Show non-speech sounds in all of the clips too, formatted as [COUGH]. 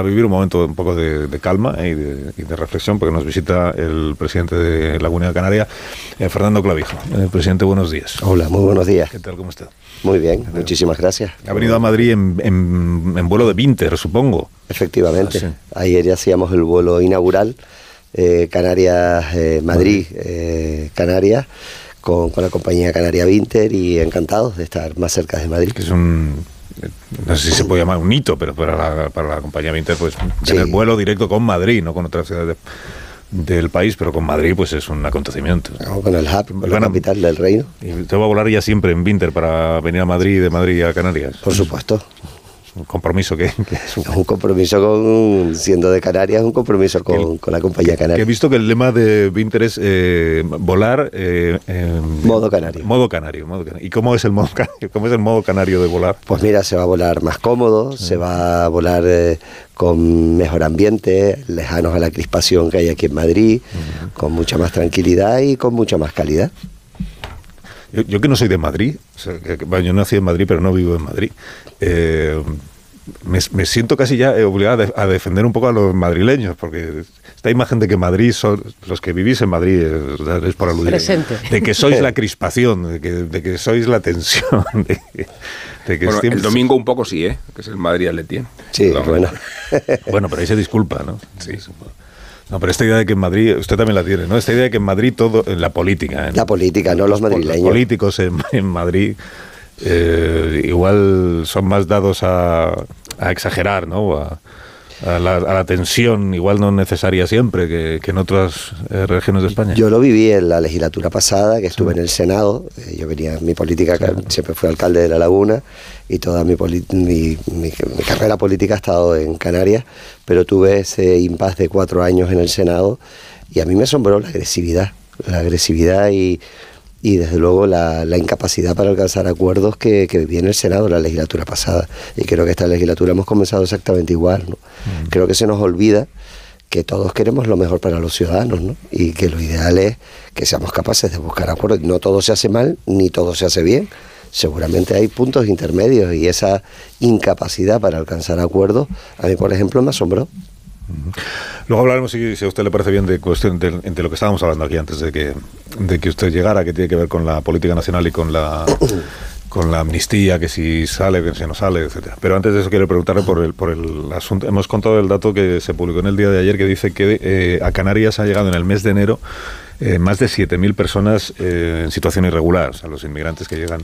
a vivir un momento un poco de, calma y de, reflexión, porque nos visita el presidente de la Comunidad Canaria, eh, Fernando Clavijo. Eh, presidente, buenos días. Hola, muy buenos días. ¿Qué tal? ¿Cómo está? Muy bien, muchísimas gracias. Ha venido a Madrid en, vuelo de Winter, supongo. Efectivamente. Ah, Ayer ya hacíamos el vuelo inaugural, eh, Canarias, Madrid, Canarias. Con, con, la compañía Canaria Winter y encantados de estar más cerca de Madrid. Que es un, no sé si se puede llamar un hito, pero para la, para la compañía Vinter, pues tener vuelo directo con Madrid, no con otras ciudades del país, pero con Madrid pues es un acontecimiento. con el hub, la capital del reino. ¿Y te va a volar ya siempre en Winter para venir a Madrid de Madrid a Canarias? Por supuesto un compromiso que, es un... compromiso con siendo de Canarias un compromiso con, la compañía canaria. he visto que el lema de Winter es eh, volar eh, modo canario. Modo canario y cómo es el modo [LAUGHS] cómo es el modo canario de volar pues mira se va a volar más cómodo se va a volar eh, con mejor ambiente lejanos a la crispación que hay aquí en Madrid con mucha más tranquilidad y con mucha más calidad yo, que no soy de Madrid, yo nací en Madrid, pero no vivo en Madrid. Eh, me, siento casi ya obligado a, defender un poco a los madrileños, porque esta imagen de que Madrid son los que vivís en Madrid, es, por aludir, de que sois la [LAUGHS] crispación, de que, sois la tensión. [LAUGHS] De, que el domingo un poco sí, ¿eh? que es el Madrid Atleti. Sí, bueno. bueno, pero ahí se disculpa, ¿no? Sí. No, pero esta idea de que en Madrid, usted también la tiene, ¿no? Esta idea de que en Madrid todo, en la política. la política, no los madrileños. Los políticos [LAUGHS] en, Madrid eh, igual son más dados a, a exagerar, ¿no? A, a la, tensión, igual no necesaria siempre, que, en otras eh, regiones de España. Yo lo viví en la legislatura pasada, que estuve en el Senado. Eh, yo venía, mi política, siempre fui alcalde de La Laguna y toda mi, mi, mi, carrera política ha estado en Canarias, pero tuve ese impasse de cuatro años en el Senado y a mí me asombró la agresividad, la agresividad y y desde luego la, incapacidad para alcanzar acuerdos que, que viví en el Senado la legislatura pasada. Y creo que esta legislatura hemos comenzado exactamente igual. ¿no? Mm. Creo que se nos olvida que todos queremos lo mejor para los ciudadanos ¿no? y que lo ideal es que seamos capaces de buscar acuerdos. No todo se hace mal ni todo se hace bien. Seguramente hay puntos intermedios y esa incapacidad para alcanzar acuerdos, a mí por ejemplo me asombró. Luego hablaremos, si, a usted le parece bien, de cuestión de, lo que estábamos hablando aquí antes de que, de que usted llegara, que tiene que ver con la política nacional y con la [COUGHS] con la amnistía, que si sale, que si no sale, etcétera. Pero antes de eso quiero preguntarle por el, por el asunto. Hemos contado el dato que se publicó en el día de ayer que dice que eh, a Canarias ha llegado en el mes de enero eh, más de 7.000 personas eh, en situación irregular, o sea, los inmigrantes que llegan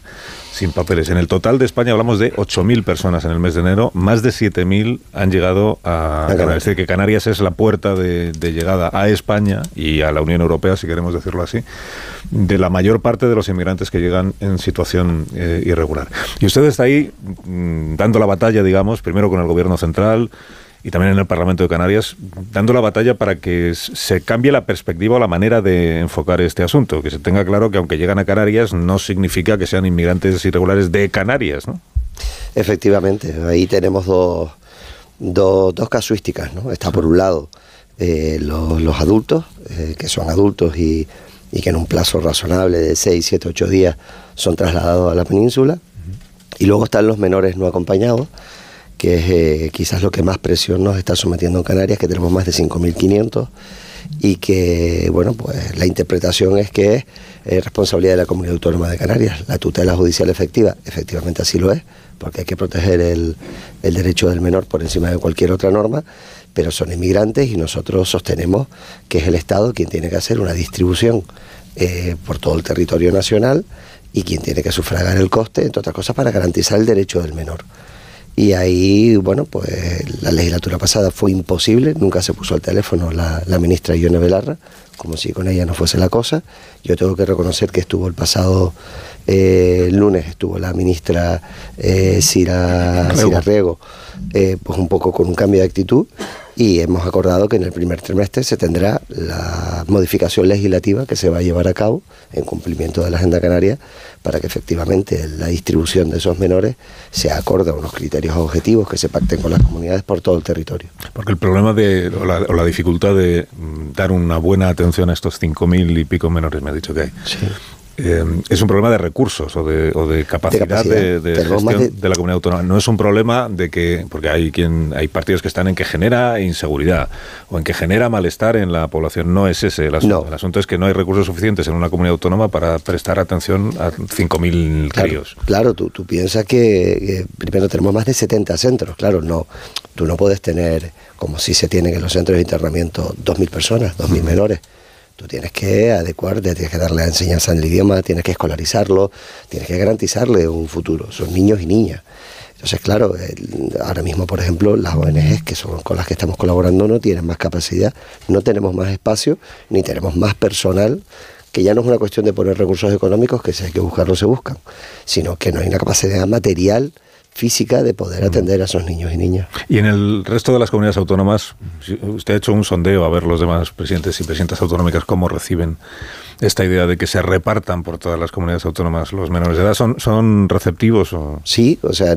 sin papeles. En el total de España hablamos de 8.000 personas en el mes de enero, más de 7.000 han llegado a Canarias. Es decir, que Canarias es la puerta de, llegada a España y a la Unión Europea, si queremos decirlo así, de la mayor parte de los inmigrantes que llegan en situación eh, irregular. Y usted está ahí mm, dando la batalla, digamos, primero con el gobierno central, y también en el Parlamento de Canarias, dando la batalla para que se cambie la perspectiva o la manera de enfocar este asunto, que se tenga claro que aunque llegan a Canarias no significa que sean inmigrantes irregulares de Canarias, ¿no? Efectivamente, ahí tenemos dos, dos, casuísticas, ¿no? Está por un lado eh, los, adultos, eh, que son adultos y, y, que en un plazo razonable de 6, 7, 8 días son trasladados a la península, y luego están los menores no acompañados, que es eh, quizás lo que más presión nos está sometiendo en Canarias, que tenemos más de 5.500 y que, bueno, pues la interpretación es que es responsabilidad de la Comunidad Autónoma de Canarias. La tutela judicial efectiva, efectivamente así lo es, porque hay que proteger el, derecho del menor por encima de cualquier otra norma, pero son inmigrantes y nosotros sostenemos que es el Estado quien tiene que hacer una distribución eh, por todo el territorio nacional y quien tiene que sufragar el coste, entre otras cosas, para garantizar el derecho del menor. Y ahí, bueno, pues la legislatura pasada fue imposible, nunca se puso al teléfono la, ministra Ione Belarra, como si con ella no fuese la cosa. Yo tengo que reconocer que estuvo el pasado eh, lunes, estuvo la ministra eh, Cira, Cira Riego, eh, pues un poco con un cambio de actitud y hemos acordado que en el primer trimestre se tendrá la modificación legislativa que se va a llevar a cabo en cumplimiento de la Agenda Canaria para que efectivamente la distribución de esos menores sea acorde a unos criterios objetivos que se pacten con las comunidades por todo el territorio. Porque el problema de, o la, dificultad de mm, dar una buena atención a estos 5.000 y pico menores, me ha dicho que hay, eh, es un problema de recursos o de, o de capacidad, de, de, gestión de... la comunidad autónoma. No es un problema de que, porque hay quien hay partidos que están en que genera inseguridad o en que genera malestar en la población. No es ese el asunto. El asunto es que no hay recursos suficientes en una comunidad autónoma para prestar atención a 5.000 críos. Claro, tú, tú piensas que, primero tenemos más de 70 centros. Claro, no, tú no puedes tener, como si se tienen en los centros de internamiento, 2.000 personas, 2.000 menores Tú tienes que adecuarte, tienes que darle la enseñanza en el idioma, tienes que escolarizarlo, tienes que garantizarle un futuro. Son niños y niñas. Entonces, claro, ahora mismo, por ejemplo, las ONGs que son con las que estamos colaborando no tienen más capacidad, no tenemos más espacio, ni tenemos más personal, que ya no es una cuestión de poner recursos económicos, que si hay que buscarlos se buscan, sino que no hay una capacidad material física de poder atender a esos niños y niñas. Y en el resto de las comunidades autónomas, usted ha hecho un sondeo a ver los demás presidentes y presidentas autonómicas cómo reciben esta idea de que se repartan por todas las comunidades autónomas los menores de edad. ¿Son, son receptivos? O? Sí, o sea,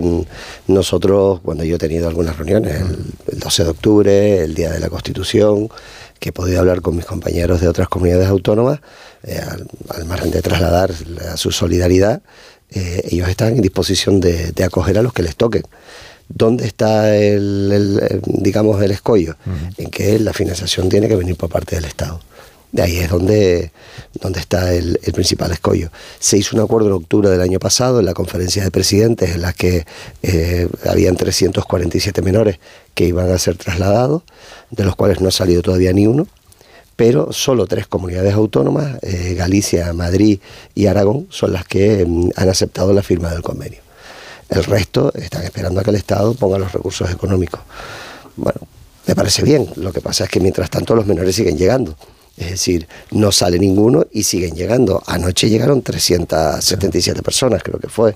nosotros, cuando yo he tenido algunas reuniones, el, 12 de octubre, el Día de la Constitución, que he podido hablar con mis compañeros de otras comunidades autónomas, eh, al, al margen de trasladar su solidaridad, eh, ellos están en disposición de, acoger a los que les toquen. ¿Dónde está el, digamos, el escollo? En que la financiación tiene que venir por parte del Estado. De ahí es donde, donde está el, principal escollo. Se hizo un acuerdo en octubre del año pasado en la conferencia de presidentes en la que eh, habían 347 menores que iban a ser trasladados, de los cuales no ha salido todavía ni uno pero solo tres comunidades autónomas, eh, Galicia, Madrid y Aragón, son las que mm, han aceptado la firma del convenio. El resto están esperando a que el Estado ponga los recursos económicos. Bueno, me parece bien, lo que pasa es que mientras tanto los menores siguen llegando. Es decir, no sale ninguno y siguen llegando. Anoche llegaron 377 personas, creo que fue.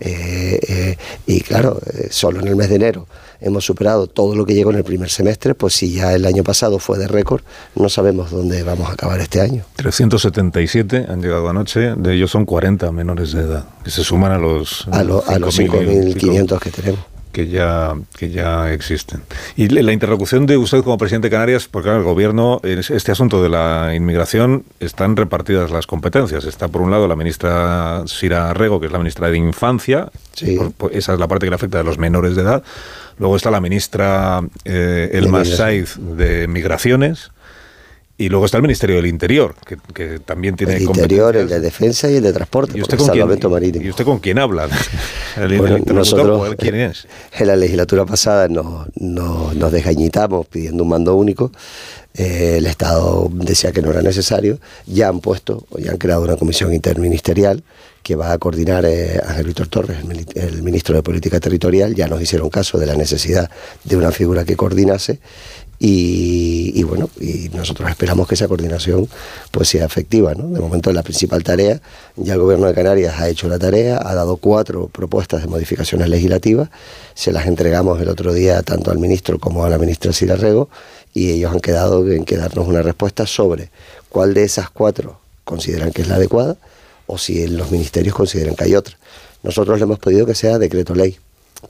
Eh, eh, y claro, solo en el mes de enero hemos superado todo lo que llegó en el primer semestre, pues si ya el año pasado fue de récord, no sabemos dónde vamos a acabar este año. 377 han llegado anoche, de ellos son 40 menores de edad, que se suman a los, a, a los 5.500 que tenemos que ya, que ya existen. Y la interlocución de usted como presidente de Canarias, porque claro, el gobierno, en este asunto de la inmigración, están repartidas las competencias. Está por un lado la ministra Sira Rego, que es la ministra de Infancia, esa es la parte que le afecta a los menores de edad. Luego está la ministra eh, Elma Saiz de Migraciones. Y luego está el Ministerio del Interior, que, también tiene El Interior, el de Defensa y el de Transporte, ¿Y usted, con quién, marítimo. ¿Y usted con quién habla? [LAUGHS] El, nosotros, ¿quién es? [LAUGHS] En la legislatura pasada nos, nos, desgañitamos pidiendo un mando único. Eh, el Estado decía que no era necesario. Ya han puesto, ya han creado una comisión interministerial que va a coordinar eh, Ángel Víctor Torres, el, ministro de Política Territorial, ya nos hicieron caso de la necesidad de una figura que coordinase y, bueno, y nosotros esperamos que esa coordinación pues sea efectiva. ¿no? De momento la principal tarea, ya el Gobierno de Canarias ha hecho la tarea, ha dado cuatro propuestas de modificaciones legislativas, se las entregamos el otro día tanto al ministro como a la ministra Rego y ellos han quedado en que darnos una respuesta sobre cuál de esas cuatro consideran que es la adecuada o si los ministerios consideran que hay otra. Nosotros le hemos pedido que sea decreto ley,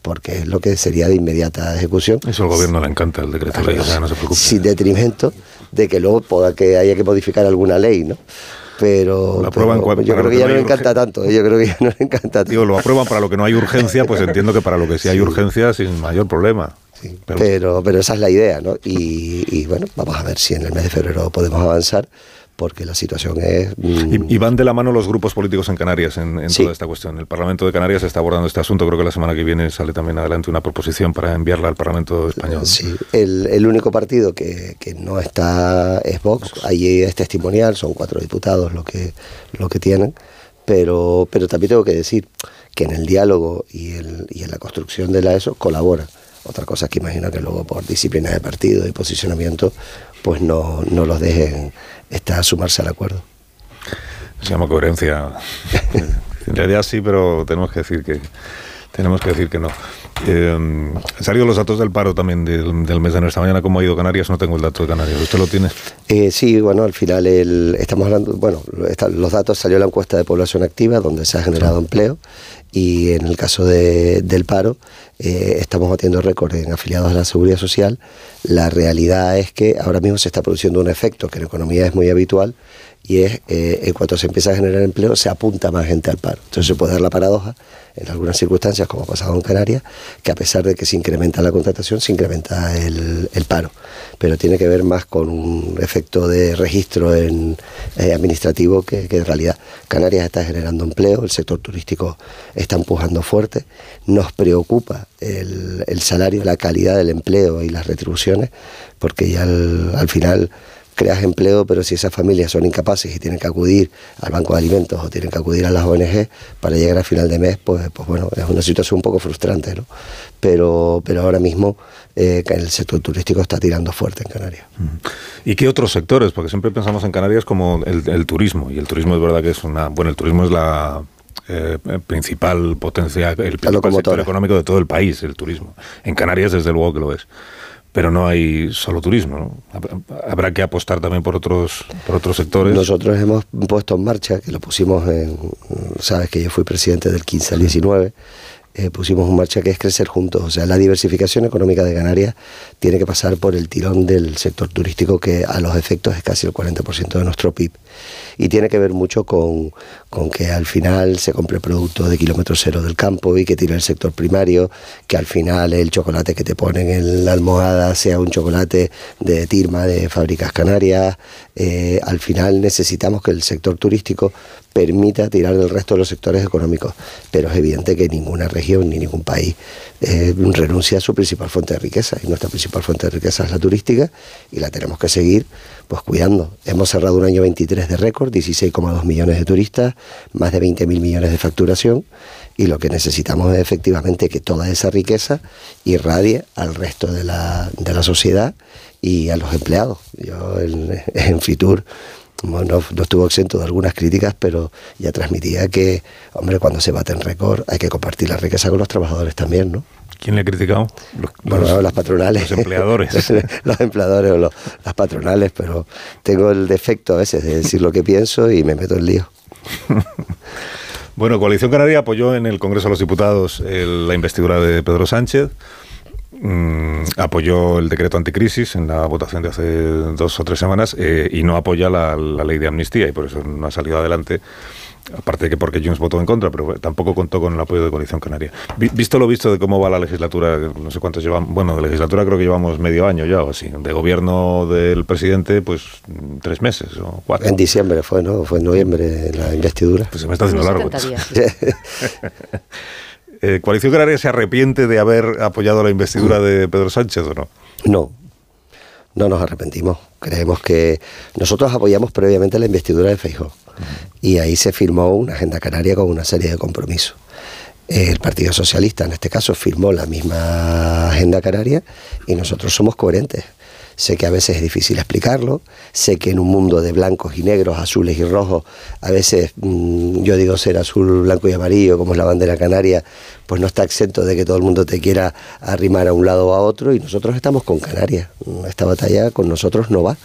porque es lo que sería de inmediata ejecución. Eso al gobierno le encanta, el decreto ley, o sea, no se preocupe. Sin detrimento de que luego pueda que haya que modificar alguna ley, ¿no? Pero, yo creo que ya no le encanta tanto, yo creo que ya no le encanta tanto. Digo, lo aprueban para lo que no hay urgencia, pues entiendo que para lo que sí hay urgencia, sin mayor problema. Sí, pero, pero, esa es la idea, ¿no? Y, y bueno, vamos a ver si en el mes de febrero podemos avanzar porque la situación es... Mm, y, van de la mano los grupos políticos en Canarias en, toda esta cuestión. El Parlamento de Canarias está abordando este asunto. Creo que la semana que viene sale también adelante una proposición para enviarla al Parlamento español. Sí, el, único partido que, no está es Vox. Allí es testimonial, son cuatro diputados lo que, lo que tienen. Pero, pero también tengo que decir que en el diálogo y, el, y en la construcción de la ESO colaboran. Otra cosa es que imagino que luego por disciplina de partido y posicionamiento pues no, no los dejen está a sumarse al acuerdo. Se llama coherencia. [LAUGHS] en realidad sí, pero tenemos que decir que tenemos que decir que no. Eh, han salido los datos del paro también del, mes de nuestra mañana. ¿Cómo ha ido Canarias? No tengo el dato de Canarias. ¿Usted lo tiene? Eh, sí, bueno, al final el, estamos hablando, bueno, los datos salió la encuesta de población activa, donde se ha generado empleo, y en el caso del paro, eh, estamos batiendo récord en afiliados a la seguridad social. La realidad es que ahora mismo se está produciendo un efecto que en economía es muy habitual, y es eh, en cuanto se empieza a generar empleo se apunta más gente al paro. Entonces se puede dar la paradoja en algunas circunstancias, como ha pasado en Canarias, que a pesar de que se incrementa la contratación, se incrementa el, paro. Pero tiene que ver más con un efecto de registro en, eh, administrativo que, en realidad Canarias está generando empleo, el sector turístico está empujando fuerte, nos preocupa el, salario, la calidad del empleo y las retribuciones, porque ya al final creas empleo, pero si esas familias son incapaces y tienen que acudir al banco de alimentos o tienen que acudir a las ONG para llegar a final de mes, pues, pues bueno, es una situación un poco frustrante, ¿no? Pero, pero ahora mismo eh, el sector turístico está tirando fuerte en Canarias. ¿Y qué otros sectores? Porque siempre pensamos en Canarias como el, turismo, y el turismo es verdad que es una... Bueno, el turismo es la eh, principal potencia, el principal sector económico de todo el país, el turismo. En Canarias, desde luego que lo es pero no hay solo turismo. Habrá que apostar también por otros, por otros sectores. Nosotros hemos puesto en marcha, que lo pusimos en, sabes que yo fui presidente del 15 al 19, eh, pusimos en marcha que es crecer juntos. O sea, la diversificación económica de Canarias tiene que pasar por el tirón del sector turístico, que a los efectos es casi el 40% de nuestro PIB. Y tiene que ver mucho con, con, que al final se compre producto de kilómetro cero del campo y que tire el sector primario, que al final el chocolate que te ponen en la almohada sea un chocolate de Tirma, de fábricas canarias. Eh, al final necesitamos que el sector turístico permita tirar del resto de los sectores económicos. Pero es evidente que ninguna región ni ningún país eh, renuncia a su principal fuente de riqueza. Y nuestra principal fuente de riqueza es la turística y la tenemos que seguir pues cuidando. Hemos cerrado un año 23 de récord, 16,2 millones de turistas, más de 20 mil millones de facturación. Y lo que necesitamos es efectivamente que toda esa riqueza irradie al resto de la, de la sociedad y a los empleados. Yo en Fitur no, no, estuvo exento de algunas críticas, pero ya transmitía que, hombre, cuando se bate en récord hay que compartir la riqueza con los trabajadores también, ¿no? ¿Quién le ha criticado? Los, bueno, las patronales. Los empleadores. [LAUGHS] los empleadores o las patronales, pero tengo el defecto a veces de decir lo que pienso y me meto en lío. [LAUGHS] bueno, Coalición Canaria apoyó en el Congreso de los Diputados la investidura de Pedro Sánchez. Mm, apoyó el decreto anticrisis en la votación de hace dos o tres semanas eh, y no apoya la, ley de amnistía y por eso no ha salido adelante. Aparte de que porque Junts votó en contra, pero tampoco contó con el apoyo de Coalición Canaria. Visto lo visto de cómo va la legislatura, no sé cuántos llevamos, bueno, de legislatura creo que llevamos medio año ya o así. De gobierno del presidente, pues tres meses o cuatro. En diciembre fue, ¿no? Fue en noviembre la investidura. Pues se me está haciendo largo. [LAUGHS] Eh, ¿Coalición Canaria se arrepiente de haber apoyado la investidura de Pedro Sánchez o no? No, no nos arrepentimos. Creemos que nosotros apoyamos previamente la investidura de Feijóo y ahí se firmó una agenda canaria con una serie de compromisos. El Partido Socialista, en este caso, firmó la misma agenda canaria y nosotros somos coherentes. Sé que a veces es difícil explicarlo, sé que en un mundo de blancos y negros, azules y rojos, a veces mm, yo digo ser azul, blanco y amarillo, como es la bandera canaria, pues no está exento de que todo el mundo te quiera arrimar a un lado o a otro y nosotros estamos con Canarias. Esta batalla con nosotros no va.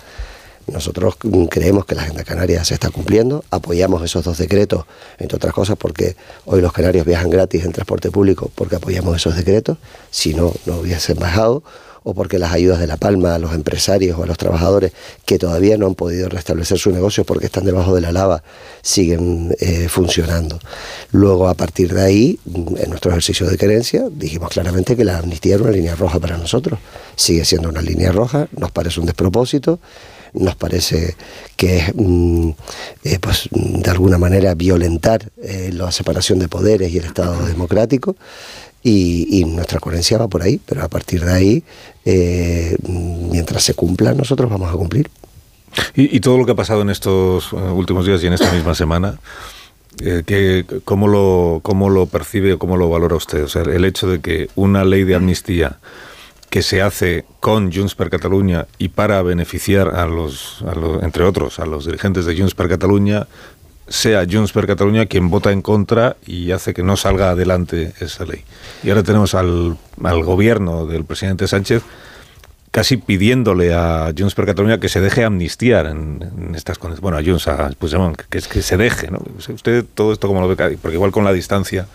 Nosotros creemos que la agenda canaria se está cumpliendo, apoyamos esos dos decretos, entre otras cosas porque hoy los canarios viajan gratis en transporte público porque apoyamos esos decretos, si no, no hubiesen bajado o porque las ayudas de La Palma a los empresarios o a los trabajadores que todavía no han podido restablecer su negocio porque están debajo de la lava siguen eh, funcionando. Luego, a partir de ahí, en nuestro ejercicio de creencia, dijimos claramente que la amnistía era una línea roja para nosotros. Sigue siendo una línea roja, nos parece un despropósito nos parece que es mm, eh, pues, de alguna manera violentar eh, la separación de poderes y el Estado democrático y, nuestra coherencia va por ahí, pero a partir de ahí, eh, mientras se cumpla, nosotros vamos a cumplir. Y, todo lo que ha pasado en estos eh, últimos días y en esta misma semana, eh, ¿cómo, lo, ¿cómo lo percibe o cómo lo valora usted? O sea, el hecho de que una ley de amnistía que se hace con Junts per Cataluña y para beneficiar a los, a los, entre otros, a los dirigentes de Junts per Cataluña, sea Junts per Cataluña quien vota en contra y hace que no salga adelante esa ley. Y ahora tenemos al, al gobierno del presidente Sánchez casi pidiéndole a Junts per Cataluña que se deje amnistiar en, estas condiciones. Bueno, a Junts, a Puigdemont, que, que se deje. ¿no? Usted todo esto como lo ve, porque igual con la distancia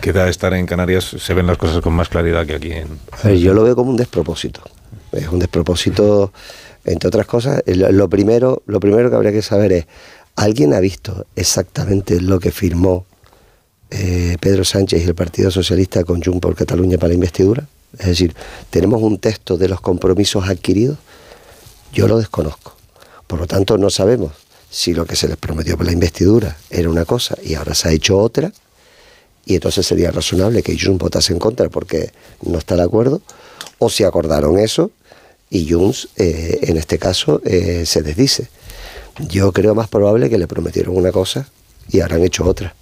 que da estar en Canarias se ven las cosas con más claridad que aquí en... yo lo veo como un despropósito. Es un despropósito, entre otras cosas. Lo primero, lo primero que habría que saber es, ¿alguien ha visto exactamente lo que firmó eh, Pedro Sánchez y el Partido Socialista con Junts por Cataluña para la investidura? Es decir, ¿tenemos un texto de los compromisos adquiridos? Yo lo desconozco. Por lo tanto, no sabemos si lo que se les prometió por la investidura era una cosa y ahora se ha hecho otra, y entonces sería razonable que Junts votase en contra porque no está de acuerdo, o si acordaron eso y Junts, eh, en este caso, eh, se desdice. Yo creo más probable que le prometieron una cosa y han hecho otra.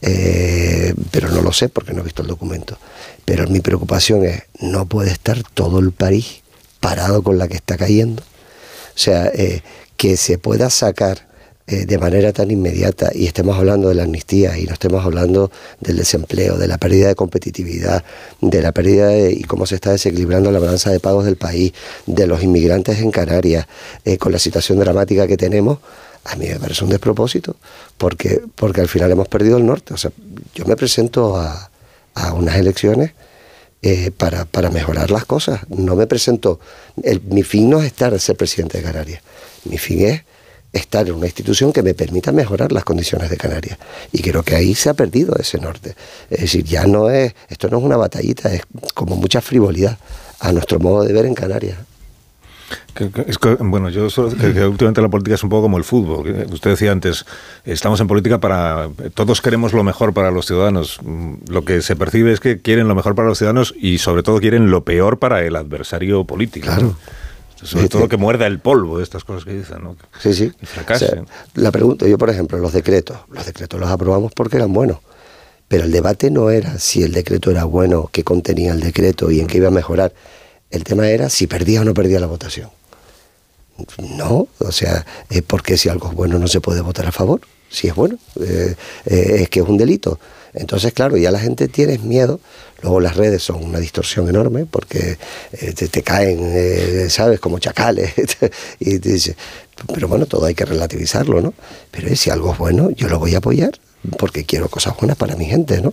Eh, pero no lo sé porque no he visto el documento. Pero mi preocupación es, no puede estar todo el París parado con la que está cayendo. O sea, que se pueda sacar eh, de manera tan inmediata y estemos hablando de la amnistía y no estemos hablando del desempleo, de la pérdida de competitividad, de la pérdida de, y cómo se está desequilibrando la balanza de pagos del país, de los inmigrantes en Canarias, eh, con la situación dramática que tenemos, a mí me parece un despropósito, porque, porque al final hemos perdido el norte. O sea, yo me presento a, unas elecciones eh, para, para, mejorar las cosas. No me presento. mi fin no es estar ser presidente de Canarias. Mi fin es estar en una institución que me permita mejorar las condiciones de Canarias. Y creo que ahí se ha perdido ese norte. Es decir, ya no es, esto no es una batallita, es como mucha frivolidad a nuestro modo de ver en Canarias. bueno, yo solo, que, últimamente la política es un poco como el fútbol. Usted decía antes, estamos en política para. Todos queremos lo mejor para los ciudadanos. Mm, lo que se percibe es que quieren lo mejor para los ciudadanos y, sobre todo, quieren lo peor para el adversario político. Claro. Sobre todo que muerda el polvo de estas cosas que dicen, ¿no? Sí, sí. la pregunta, yo por ejemplo, los decretos. Los decretos los aprobamos porque eran buenos. Pero el debate no era si el decreto era bueno, qué contenía el decreto y en qué iba a mejorar. El tema era si perdía o no perdía la votación. No, o sea, es porque si algo es bueno no se puede votar a favor. Si es bueno, eh, eh, es que es un delito. Entonces, claro, ya la gente tiene miedo. Luego las redes son una distorsión enorme porque eh, te, caen, eh, ¿sabes? Como chacales. [LAUGHS] y te dice, pero bueno, todo hay que relativizarlo, ¿no? Pero si algo es bueno, yo lo voy a apoyar porque quiero cosas buenas para mi gente, ¿no?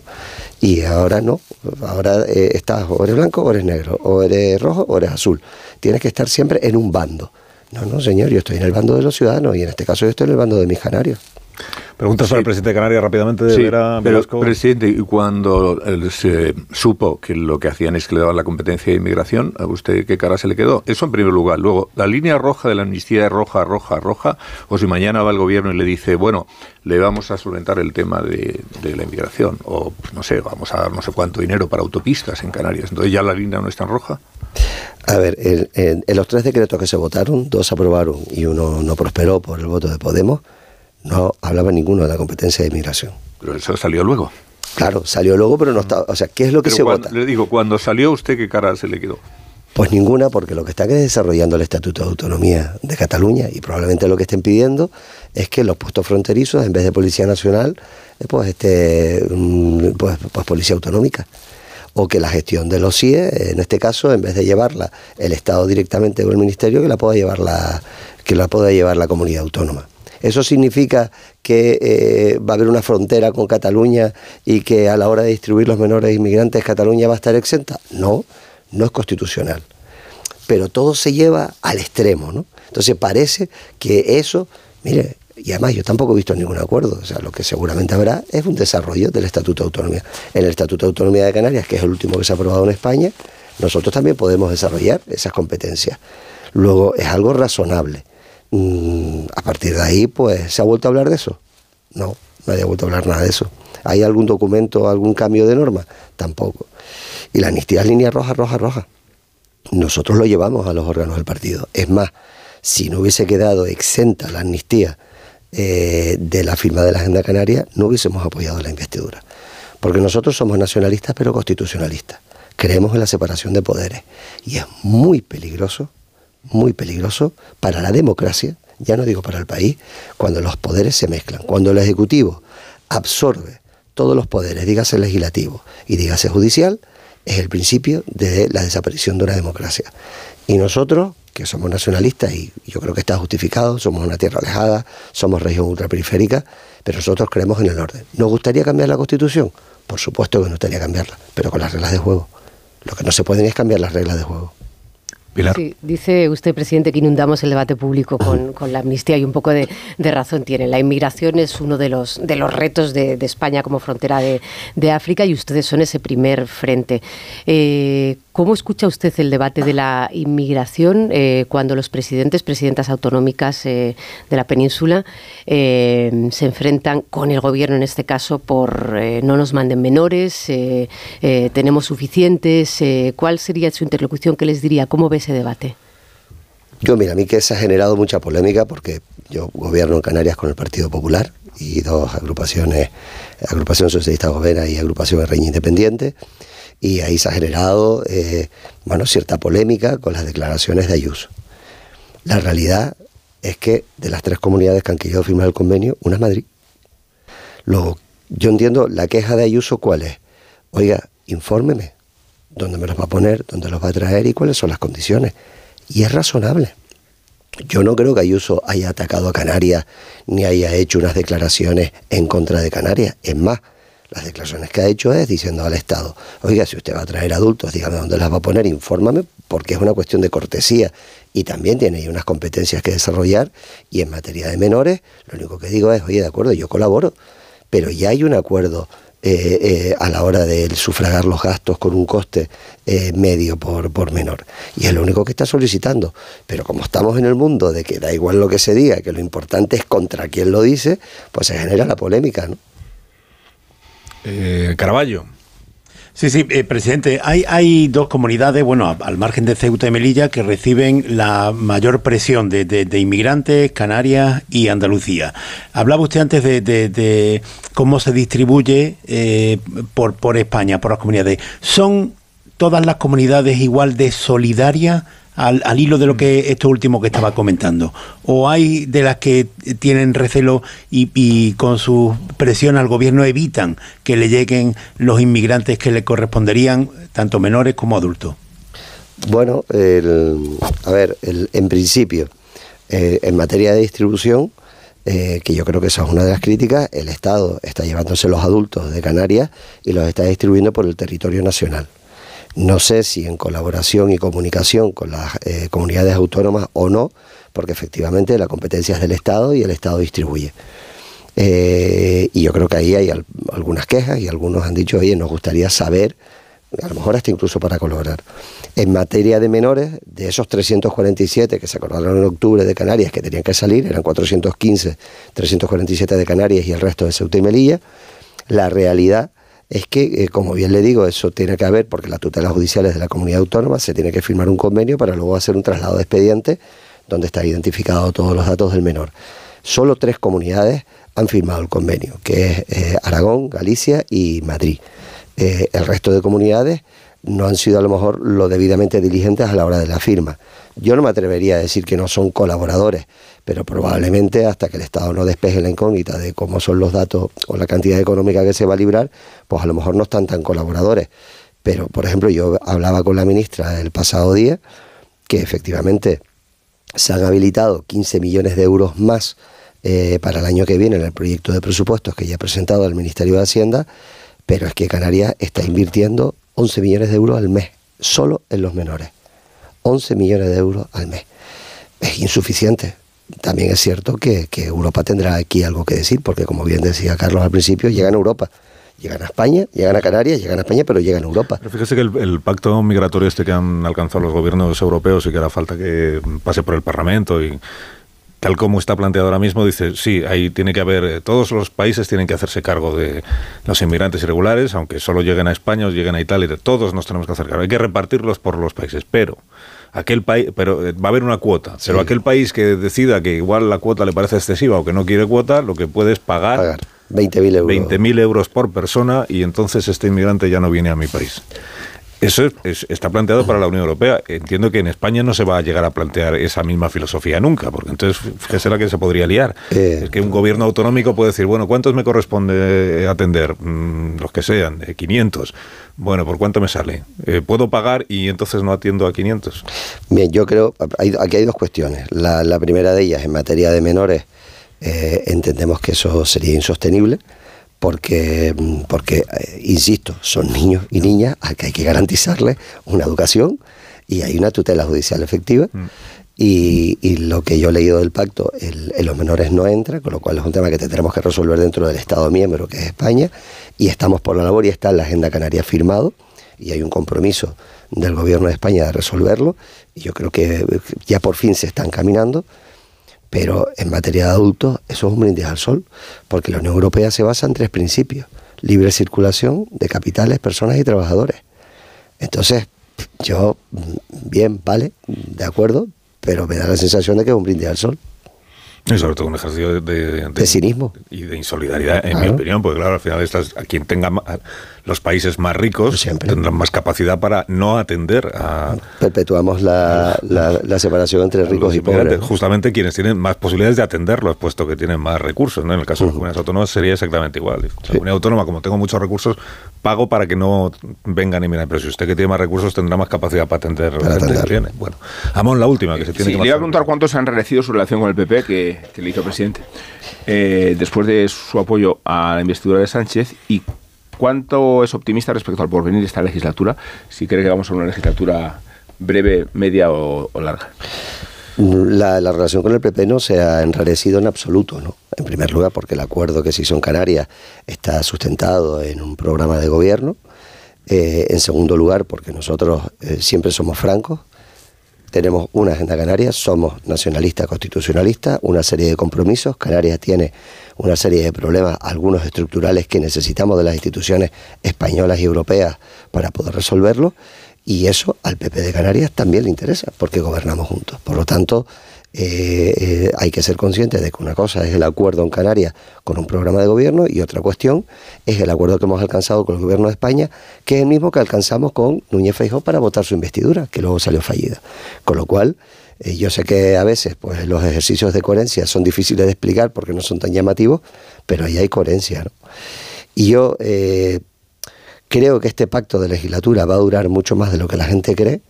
Y ahora no, ahora eh, estás o eres blanco o eres negro, o eres rojo o eres azul. Tienes que estar siempre en un bando. No, no, señor, yo estoy en el bando de los ciudadanos y en este caso yo estoy en el bando de mis canarios. Preguntas para el presidente de Canarias rápidamente. De pero, presidente, y cuando se supo que lo que hacían es que le daban la competencia de inmigración, ¿a usted qué cara se le quedó? Eso en primer lugar. Luego, la línea roja de la amnistía es roja, roja, roja. O si mañana va el gobierno y le dice, bueno, le vamos a solventar el tema de, la inmigración. O, pues, no sé, vamos a dar no sé cuánto dinero para autopistas en Canarias. Entonces ya la línea no es tan roja. A ver, en los tres decretos que se votaron, dos aprobaron y uno no prosperó por el voto de Podemos no hablaba ninguno de la competencia de inmigración. Pero eso salió luego. Claro, salió luego, pero no estaba. O sea, ¿qué es lo que se vota? Le digo, cuando salió usted, ¿qué cara se le quedó? Pues ninguna, porque lo que está desarrollando el Estatuto de Autonomía de Cataluña y probablemente lo que estén pidiendo es que los puestos fronterizos, en vez de Policía Nacional, eh, pues, este, mm, pues, pues Policía Autonómica. O que la gestión de los CIE, en este caso, en vez de llevarla el Estado directamente o el Ministerio, que la pueda llevar la, que la pueda llevar la comunidad autónoma. ¿Eso significa que eh, va a haber una frontera con Cataluña y que a la hora de distribuir los menores inmigrantes Cataluña va a estar exenta? No, no es constitucional. Pero todo se lleva al extremo, ¿no? Entonces parece que eso, mire, y además yo tampoco he visto ningún acuerdo, o sea, lo que seguramente habrá es un desarrollo del Estatuto de Autonomía. En el Estatuto de Autonomía de Canarias, que es el último que se ha aprobado en España, nosotros también podemos desarrollar esas competencias. Luego, es algo razonable. Mm, a partir de ahí, pues, ¿se ha vuelto a hablar de eso? No, nadie ha vuelto a hablar nada de eso. ¿Hay algún documento, algún cambio de norma? Tampoco. Y la amnistía es línea roja, roja, roja. Nosotros lo llevamos a los órganos del partido. Es más, si no hubiese quedado exenta la amnistía eh, de la firma de la Agenda Canaria, no hubiésemos apoyado la investidura. Porque nosotros somos nacionalistas pero constitucionalistas. Creemos en la separación de poderes. Y es muy peligroso muy peligroso para la democracia, ya no digo para el país, cuando los poderes se mezclan, cuando el Ejecutivo absorbe todos los poderes, dígase legislativo y dígase judicial, es el principio de la desaparición de una democracia. Y nosotros, que somos nacionalistas, y yo creo que está justificado, somos una tierra alejada, somos región ultraperiférica, pero nosotros creemos en el orden. ¿Nos gustaría cambiar la Constitución? Por supuesto que nos gustaría cambiarla, pero con las reglas de juego. Lo que no se pueden es cambiar las reglas de juego. Sí, dice usted, presidente, que inundamos el debate público [LAUGHS] con, la amnistía y un poco de, razón tiene. La inmigración es uno de los, de los retos de, España como frontera de, África y ustedes son ese primer frente. Eh, ¿Cómo escucha usted el debate de la inmigración eh, cuando los presidentes, presidentas autonómicas eh, de la península se enfrentan con el gobierno en este caso por no nos manden menores, tenemos suficientes? ¿Cuál sería su interlocución? ¿Qué les diría? ¿Cómo ves debate? Yo, mira, a mí que se ha generado mucha polémica porque yo gobierno en Canarias con el Partido Popular y dos agrupaciones, Agrupación Socialista Gobera y Agrupación Reña Independiente, y ahí se ha generado, eh, bueno, cierta polémica con las declaraciones de Ayuso. La realidad es que de las tres comunidades que han querido firmar el convenio, una es Madrid. Luego, yo entiendo la queja de Ayuso, ¿cuál es? Oiga, infórmeme, dónde me los va a poner, dónde los va a traer y cuáles son las condiciones. Y es razonable. Yo no creo que Ayuso haya atacado a Canarias ni haya hecho unas declaraciones en contra de Canarias. Es más, las declaraciones que ha hecho es diciendo al Estado, oiga, si usted va a traer adultos, dígame dónde las va a poner, infórmame, porque es una cuestión de cortesía y también tiene ahí unas competencias que desarrollar. Y en materia de menores, lo único que digo es, oye, de acuerdo, yo colaboro, pero ya hay un acuerdo eh, eh, a la hora de sufragar los gastos con un coste eh, medio por, por menor. Y es lo único que está solicitando. Pero como estamos en el mundo de que da igual lo que se diga, que lo importante es contra quién lo dice, pues se genera la polémica. ¿no? Caraballo. Sí, sí, eh, presidente, hay, hay dos comunidades, bueno, al margen de Ceuta y Melilla, que reciben la mayor presión de, de, inmigrantes, Canarias y Andalucía. Hablaba usted antes de, de cómo se distribuye eh, por, por España, por las comunidades. ¿Son todas las comunidades igual de solidarias? Al, hilo de lo que esto último que estaba comentando? ¿O hay de las que tienen recelo y, con su presión al gobierno evitan que le lleguen los inmigrantes que le corresponderían, tanto menores como adultos? Bueno, a ver, en principio, eh, en materia de distribución, eh, que yo creo que esa es una de las críticas, el Estado está llevándose los adultos de Canarias y los está distribuyendo por el territorio nacional. No sé si en colaboración y comunicación con las eh, comunidades autónomas o no, porque efectivamente la competencia es del Estado y el Estado distribuye. Eh, y yo creo que ahí hay algunas quejas y algunos han dicho, oye, nos gustaría saber, a lo mejor hasta incluso para colaborar. En materia de menores, de esos 347 que se acordaron en octubre de Canarias que tenían que salir, eran 415, 347 de Canarias y el resto de Ceuta y Melilla, la realidad es que, eh, como bien le digo, eso tiene que haber, porque las tutelas judiciales de la comunidad autónoma se tiene que firmar un convenio para luego hacer un traslado de expediente donde están identificados todos los datos del menor. Solo tres comunidades han firmado el convenio, que es eh, Aragón, Galicia y Madrid. Eh, el resto de comunidades no han sido a lo mejor lo debidamente diligentes a la hora de la firma. Yo no me atrevería a decir que no son colaboradores, pero probablemente hasta que el Estado no despeje la incógnita de cómo son los datos o la cantidad económica que se va a librar, pues a lo mejor no están tan colaboradores. Pero, por ejemplo, yo hablaba con la ministra el pasado día que efectivamente se han habilitado 15 millones de euros más eh, para el año que viene en el proyecto de presupuestos que ya ha presentado el Ministerio de Hacienda, pero es que Canarias está invirtiendo 11 millones de euros al mes, solo en los menores. 11 millones de euros al mes. Es insuficiente. También es cierto que, Europa tendrá aquí algo que decir, porque como bien decía Carlos al principio, llegan a Europa. Llegan a España, llegan a Canarias, llegan a España, pero llegan a Europa. Pero fíjese que el, pacto migratorio este que han alcanzado los gobiernos europeos y que hará falta que pase por el Parlamento y tal como está planteado ahora mismo, dice, sí, ahí tiene que haber, eh, todos los países tienen que hacerse cargo de los inmigrantes irregulares, aunque solo lleguen a España o lleguen a Italia, todos nos tenemos que hacer cargo. Hay que repartirlos por los países, pero aquel país, pero eh, va a haber una cuota, pero aquel país que decida que igual la cuota le parece excesiva o que no quiere cuota, lo que puede es pagar, pagar 20.000 euros. 20.000 euros por persona y entonces este inmigrante ya no viene a mi país. Eso está planteado para la Unión Europea. Entiendo que en España no se va a llegar a plantear esa misma filosofía nunca, porque entonces fíjese la que se podría liar. Eh. es que un gobierno autonómico puede decir, bueno, ¿cuántos me corresponde atender? Mm, los que sean, 500. Bueno, ¿por cuánto me sale? Eh, ¿Puedo pagar y entonces no atiendo a 500? Bien, yo creo, aquí hay dos cuestiones. La, primera de ellas, en materia de menores, eh, entendemos que eso sería insostenible porque, porque eh, insisto, son niños y niñas a que hay que garantizarles una educación y hay una tutela judicial efectiva. Mm. Y, lo que yo he leído del pacto, el, los menores no entra, con lo cual es un tema que tendremos que resolver dentro del Estado miembro, que es España, y estamos por la labor y está en la Agenda Canaria firmado, y hay un compromiso del Gobierno de España de resolverlo, y yo creo que ya por fin se están caminando, pero en materia de adultos eso es un brindis al sol, porque la Unión Europea se basa en tres principios, libre circulación de capitales, personas y trabajadores. Entonces, yo, bien, vale, de acuerdo, pero me da la sensación de que es un brindis al sol. Y sobre todo un ejercicio de, de, cinismo. Y de insolidaridad, en mi opinión, porque claro, al final estás, a quien tenga los países más ricos tendrán más capacidad para no atender a... Perpetuamos la, la, separación entre ricos y pobres. Justamente quienes tienen más posibilidades de atenderlos, puesto que tienen más recursos. ¿no? En el caso de las comunidades autónomas sería exactamente igual. La comunidad autónoma, como tengo muchos recursos, pago para que no vengan y miren. Pero si usted que tiene más recursos tendrá más capacidad para atender a la gente que tiene. Bueno, Amón, la última que se tiene sí, que... Le iba a preguntar cuántos se han reelegido su relación con el PP que, que le hizo presidente. Eh, después de su apoyo a la investidura de Sánchez y ¿Cuánto es optimista respecto al porvenir de esta legislatura? Si cree que vamos a una legislatura breve, media o, larga. La, relación con el PP no se ha enrarecido en absoluto, ¿no? En primer lugar, porque el acuerdo que se hizo en Canarias está sustentado en un programa de gobierno. Eh, en segundo lugar, porque nosotros eh, siempre somos francos, tenemos una agenda canaria, somos nacionalistas, constitucionalistas, una serie de compromisos. Canarias tiene una serie de problemas, algunos estructurales que necesitamos de las instituciones españolas y europeas para poder resolverlo. Y eso al PP de Canarias también le interesa, porque gobernamos juntos. Por lo tanto, eh, eh, hay que ser conscientes de que una cosa es el acuerdo en Canarias con un programa de gobierno y otra cuestión es el acuerdo que hemos alcanzado con el gobierno de España, que es el mismo que alcanzamos con Núñez Feijóo para votar su investidura, que luego salió fallida. Con lo cual, eh, yo sé que a veces pues, los ejercicios de coherencia son difíciles de explicar porque no son tan llamativos, pero ahí hay coherencia. Y yo creo que este pacto de legislatura va a durar mucho más de lo que la gente cree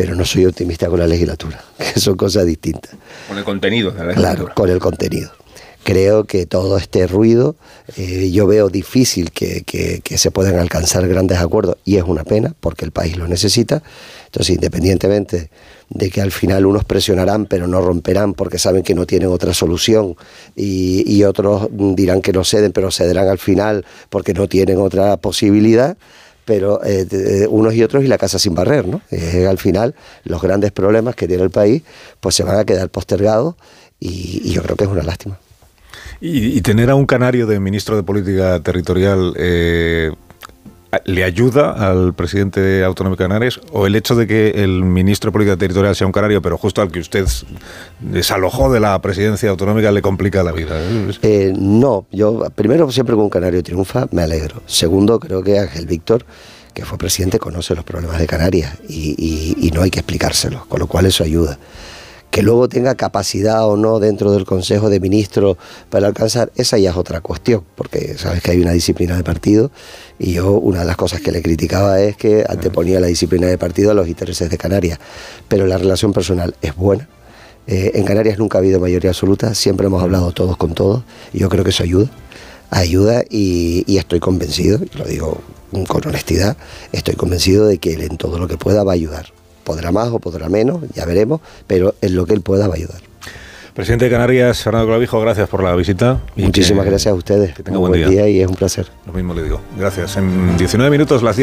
pero no soy optimista con la legislatura, [LAUGHS] que son cosas distintas. Con el contenido de la Claro, con el contenido. Creo que todo este ruido, eh, yo veo difícil que, que, se puedan alcanzar grandes acuerdos y es una pena porque el país lo necesita. Entonces, independientemente de que al final unos presionarán pero no romperán porque saben que no tienen otra solución y, y otros dirán que no ceden pero cederán al final porque no tienen otra posibilidad, pero eh, unos y otros y la casa sin barrer, ¿no? Al final los grandes problemas que tiene el país pues se van a quedar postergados y, yo creo que es una lástima. Y, tener a un canario de ministro de Política Territorial eh, ¿Le ayuda al presidente autonómico de Canarias o el hecho de que el ministro de Política Territorial sea un canario, pero justo al que usted desalojó de la presidencia autonómica le complica la vida? Eh, no, yo primero siempre que un canario triunfa me alegro. Segundo, creo que Ángel Víctor, que fue presidente, conoce los problemas de Canarias y, y no hay que explicárselos, con lo cual eso ayuda que luego tenga capacidad o no dentro del Consejo de Ministros para alcanzar, esa ya es otra cuestión, porque sabes que hay una disciplina de partido y yo una de las cosas que le criticaba es que anteponía la disciplina de partido a los intereses de Canarias, pero la relación personal es buena. Eh, en Canarias nunca ha habido mayoría absoluta, siempre hemos hablado todos con todos y yo creo que eso ayuda, ayuda y, y estoy convencido, lo digo con honestidad, estoy convencido de que él en todo lo que pueda va a ayudar podrá más o podrá menos, ya veremos, pero en lo que él pueda va a ayudar. Presidente de Canarias, Fernando Clavijo, gracias por la visita. Muchísimas gracias a ustedes. Que tenga buen, día. y es un placer. Lo mismo le digo. Gracias. En 19 minutos, las 10